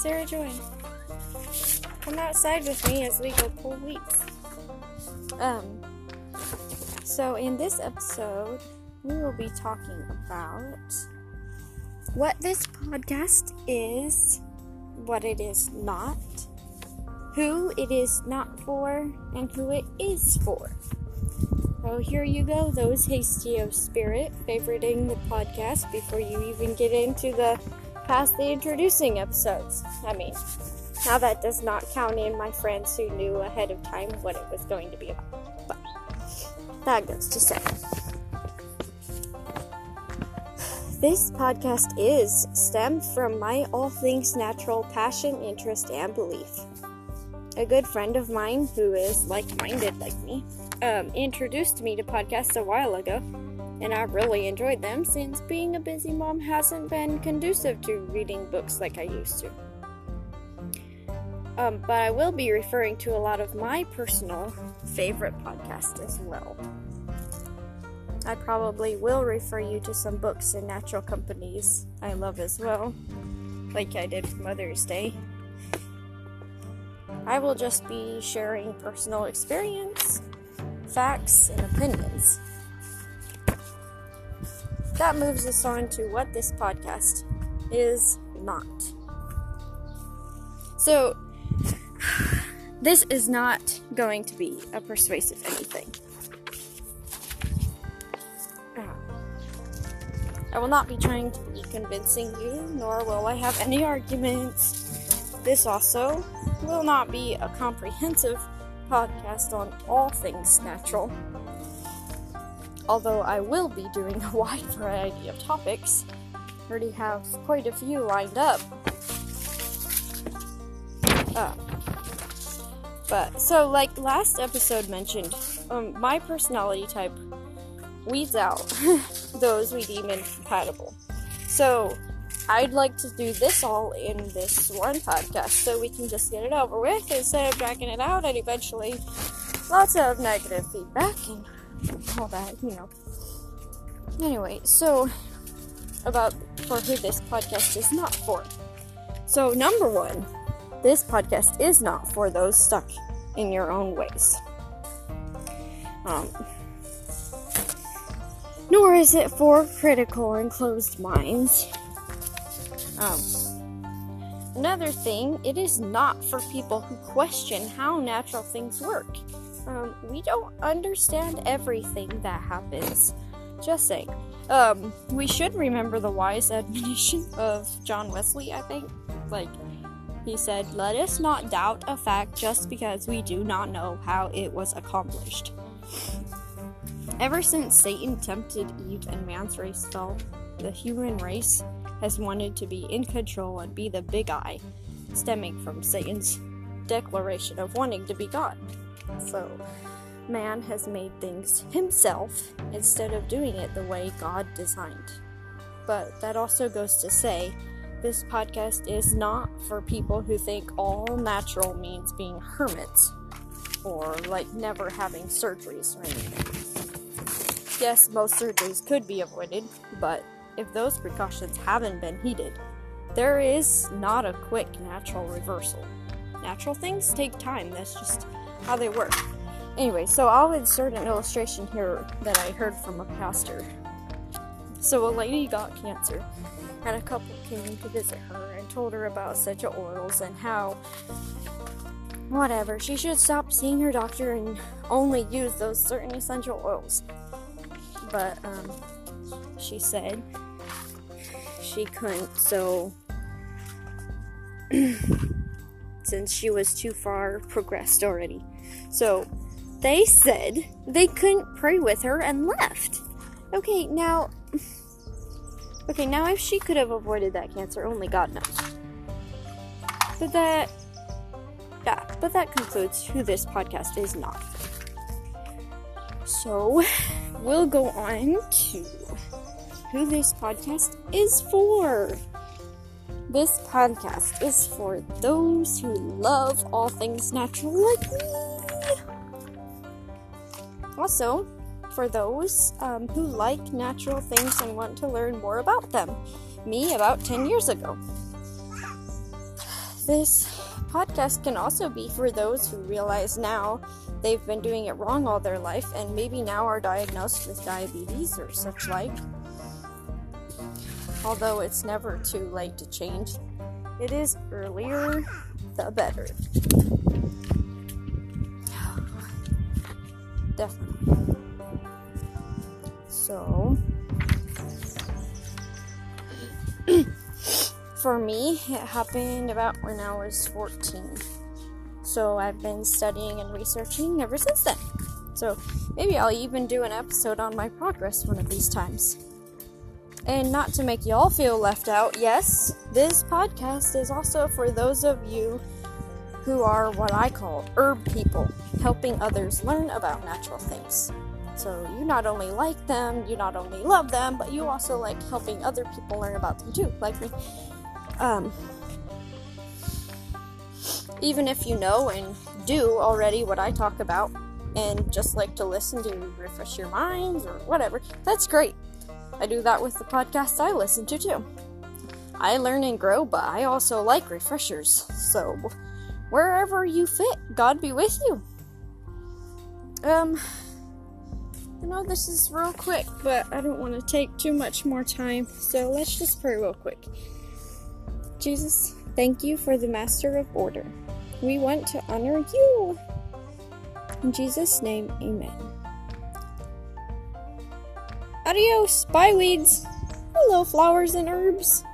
Sarah Joy. Come outside with me as we go pull weeds. Um, so in this episode, we will be talking about what this podcast is, what it is not, who it is not for, and who it is for. So here you go, those hasty of spirit, favoriting the podcast before you even get into the past the introducing episodes. I mean, now that does not count in my friends who knew ahead of time what it was going to be about. But that goes to say. This podcast is stemmed from my all things natural passion, interest, and belief. A good friend of mine who is like minded like me um, introduced me to podcasts a while ago, and I really enjoyed them since being a busy mom hasn't been conducive to reading books like I used to. Um, but I will be referring to a lot of my personal favorite podcasts as well. I probably will refer you to some books and natural companies I love as well, like I did for Mother's Day. I will just be sharing personal experience, facts, and opinions. That moves us on to what this podcast is not. So, this is not going to be a persuasive anything. Ah. I will not be trying to be convincing you, nor will I have any arguments. This also will not be a comprehensive podcast on all things natural. Although I will be doing a wide variety of topics, already have quite a few lined up. Uh, but so, like last episode mentioned, um, my personality type weeds out those we deem incompatible. So, I'd like to do this all in this one podcast so we can just get it over with instead of dragging it out and eventually lots of negative feedback and all that, you know. Anyway, so about for who this podcast is not for. So, number one, this podcast is not for those stuck in your own ways. Um, nor is it for critical and closed minds. Um, another thing, it is not for people who question how natural things work. Um, we don't understand everything that happens. Just saying. Um, we should remember the wise admonition of John Wesley, I think. Like, he said, Let us not doubt a fact just because we do not know how it was accomplished. Ever since Satan tempted Eve and man's race fell, the human race has wanted to be in control and be the big I, stemming from Satan's declaration of wanting to be God. So, man has made things himself instead of doing it the way God designed. But that also goes to say, this podcast is not for people who think all natural means being hermits or like never having surgeries or anything. Yes, most surgeries could be avoided, but if those precautions haven't been heeded, there is not a quick natural reversal. Natural things take time, that's just how they work. Anyway, so I'll insert an illustration here that I heard from a pastor. So a lady got cancer, and a couple came to visit her and told her about essential oils and how whatever, she should stop seeing her doctor and only use those certain essential oils but um, she said she couldn't, so since she was too far progressed already. So they said they couldn't pray with her and left. Okay, now. Okay, now if she could have avoided that cancer, only God knows. But that. Yeah, but that concludes who this podcast is not. So, we'll go on to who this podcast is for. This podcast is for those who love all things natural like me. Also, for those um, who like natural things and want to learn more about them. Me about 10 years ago. this podcast can also be for those who realize now they've been doing it wrong all their life and maybe now are diagnosed with diabetes or such like. Although it's never too late to change, it is earlier the better. Definitely. So, for me, it happened about when I was 14. So I've been studying and researching ever since then. So maybe I'll even do an episode on my progress one of these times. And not to make y'all feel left out, yes, this podcast is also for those of you who are what I call herb people, helping others learn about natural things. So you not only like them, you not only love them, but you also like helping other people learn about them too, like me. Um, even if you know and do already what I talk about and just like to listen to refresh your minds or whatever, that's great. I do that with the podcasts I listen to too. I learn and grow, but I also like refreshers. So, wherever you fit, God be with you. Um, I know this is real quick, but I don't want to take too much more time, so let's just pray real quick. Jesus, thank you for the Master of Order. We want to honor you. In Jesus' name, amen. Adios, bye weeds. Hello, flowers and herbs.